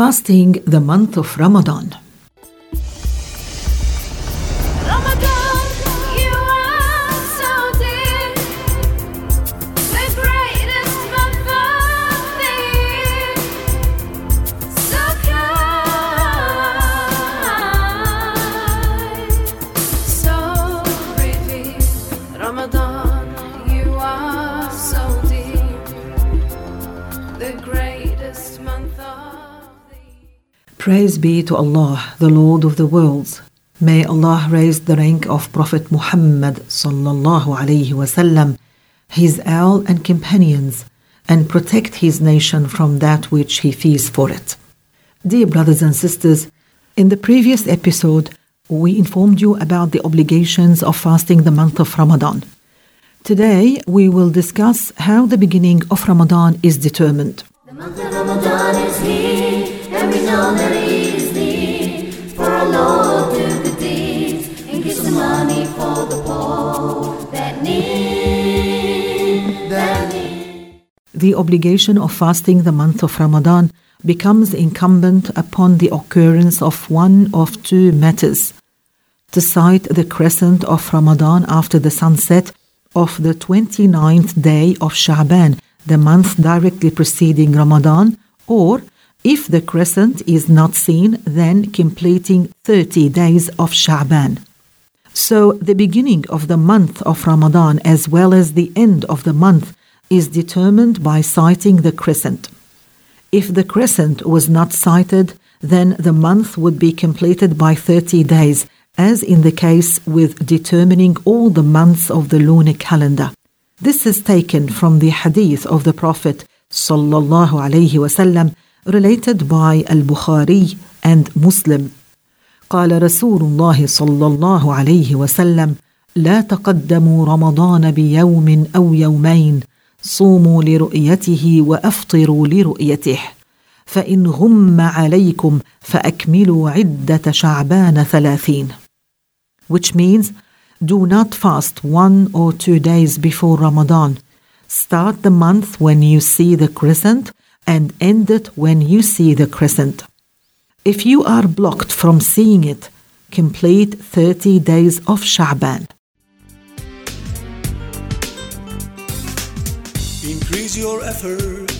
Fasting the month of Ramadan. Praise be to Allah, the Lord of the worlds. May Allah raise the rank of Prophet Muhammad sallallahu alaihi wasallam, his al and companions, and protect his nation from that which he fears for it. Dear brothers and sisters, in the previous episode, we informed you about the obligations of fasting the month of Ramadan. Today, we will discuss how the beginning of Ramadan is determined. The month of Ramadan is here, the obligation of fasting the month of Ramadan becomes incumbent upon the occurrence of one of two matters. To sight the crescent of Ramadan after the sunset of the 29th day of Sha'ban, the month directly preceding Ramadan, or if the crescent is not seen, then completing 30 days of Sha'ban. So, the beginning of the month of Ramadan as well as the end of the month is determined by sighting the crescent. If the crescent was not sighted, then the month would be completed by 30 days, as in the case with determining all the months of the lunar calendar. This is taken from the hadith of the Prophet sallallahu alaihi wasallam related by Al-Bukhari and Muslim. قال رسول الله صلى الله عليه وسلم لا تقدموا رمضان بيوم أو يومين صوموا لرؤيته وأفطروا لرؤيته فإن غم عليكم فأكملوا عدة شعبان ثلاثين which means do not fast one or two days before Ramadan. Start the month when you see the crescent and end it when you see the crescent. If you are blocked from seeing it, complete 30 days of Sha'ban. Increase your effort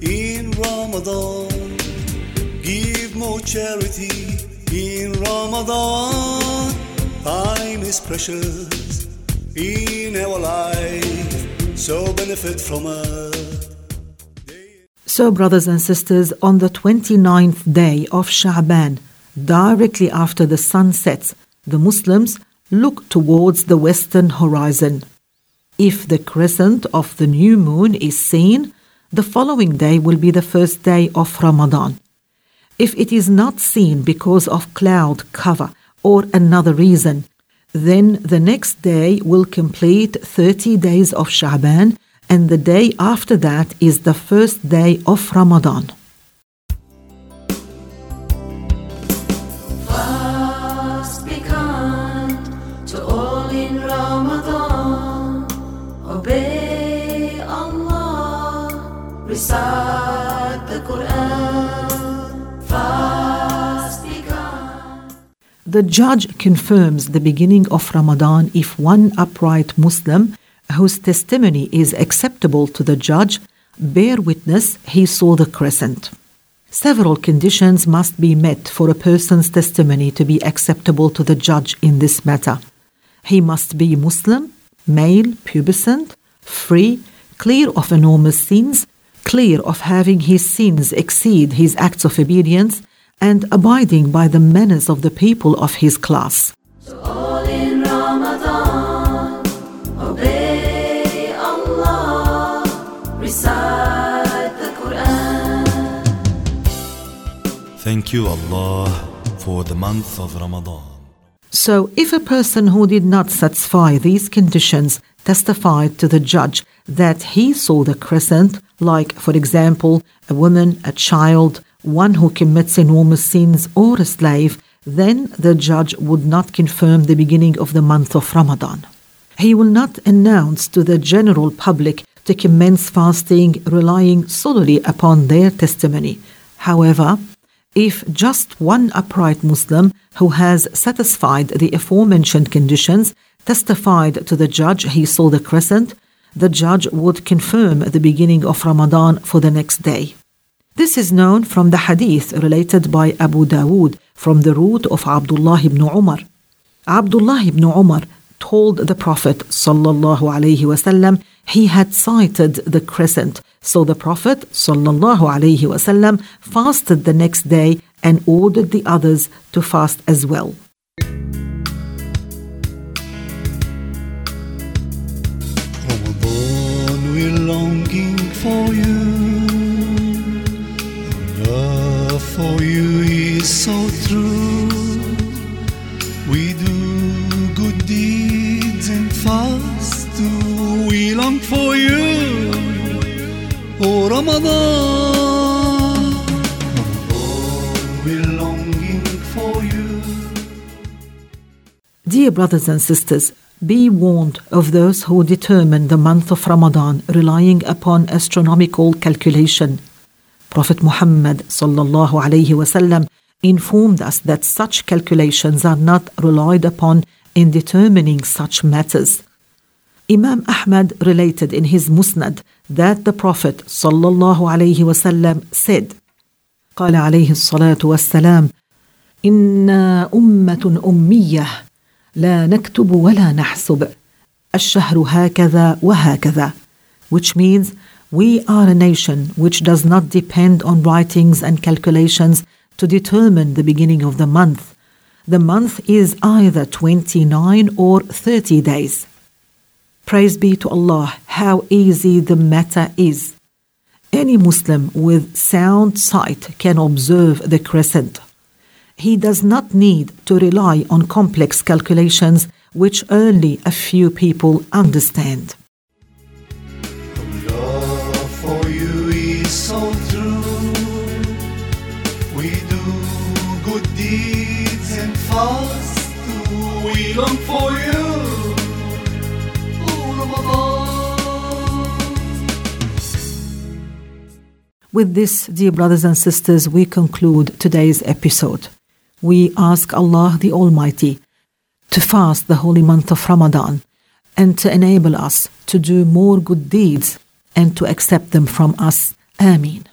in Ramadan. Give more charity in Ramadan. Time is precious in our life, so benefit from it. So, brothers and sisters, on the 29th day of Sha'ban, directly after the sun sets, the Muslims look towards the western horizon. If the crescent of the new moon is seen, the following day will be the first day of Ramadan. If it is not seen because of cloud cover or another reason, then the next day will complete 30 days of Sha'ban and the day after that is the first day of Ramadan. Fast, be kind to all in Ramadan. Obey Allah, recite the Quran. Fast, be kind. The judge confirms the beginning of Ramadan if one upright Muslim whose testimony is acceptable to the judge bear witness he saw the crescent. Several conditions must be met for a person's testimony to be acceptable to the judge in this matter. He must be Muslim, male, pubescent, free, clear of enormous sins, clear of having his sins exceed his acts of obedience, and abiding by the manners of the people of his class. Thank you, Allah, for the month of Ramadan. So, if a person who did not satisfy these conditions testified to the judge that he saw the crescent, like, for example, a woman, a child, one who commits enormous sins, or a slave, then the judge would not confirm the beginning of the month of Ramadan. He will not announce to the general public to commence fasting relying solely upon their testimony. However, If just one upright Muslim who has satisfied the aforementioned conditions testified to the judge he saw the crescent, the judge would confirm the beginning of Ramadan for the next day. This is known from the hadith related by Abu Dawood from the root of Abdullah ibn Umar. Abdullah ibn Umar told the Prophet sallallahu alaihi wasallam he had sighted the crescent. So the Prophet wasallam fasted the next day and ordered the others to fast as well. Longing for you. Love for you is so true. We do good deeds and fast. We long for you. Dear brothers and sisters, be warned of those who determine the month of Ramadan relying upon astronomical calculation. Prophet Muhammad sallallahu alaihi wasallam informed us that such calculations are not relied upon in determining such matters. Imam Ahmad related in his Musnad that the Prophet sallallahu alaihi wasallam said, قال عليه الصلاة والسلام: إنا أمة أمية لا نكتب ولا نحسب الشهر هكذا وهكذا which means we are a nation which does not depend on writings and calculations to determine the beginning of the month. The month is either 29 or 30 days. Praise be to Allah, how easy the matter is. Any Muslim with sound sight can observe the crescent. He does not need to rely on complex calculations which only a few people understand. love for you With this, dear brothers and sisters, we conclude today's episode. We ask Allah the Almighty to fast the holy month of Ramadan and to enable us to do more good deeds and to accept them from us. Ameen.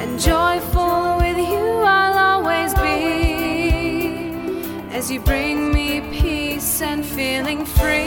And joyful with you I'll always be. As you bring me peace and feeling free.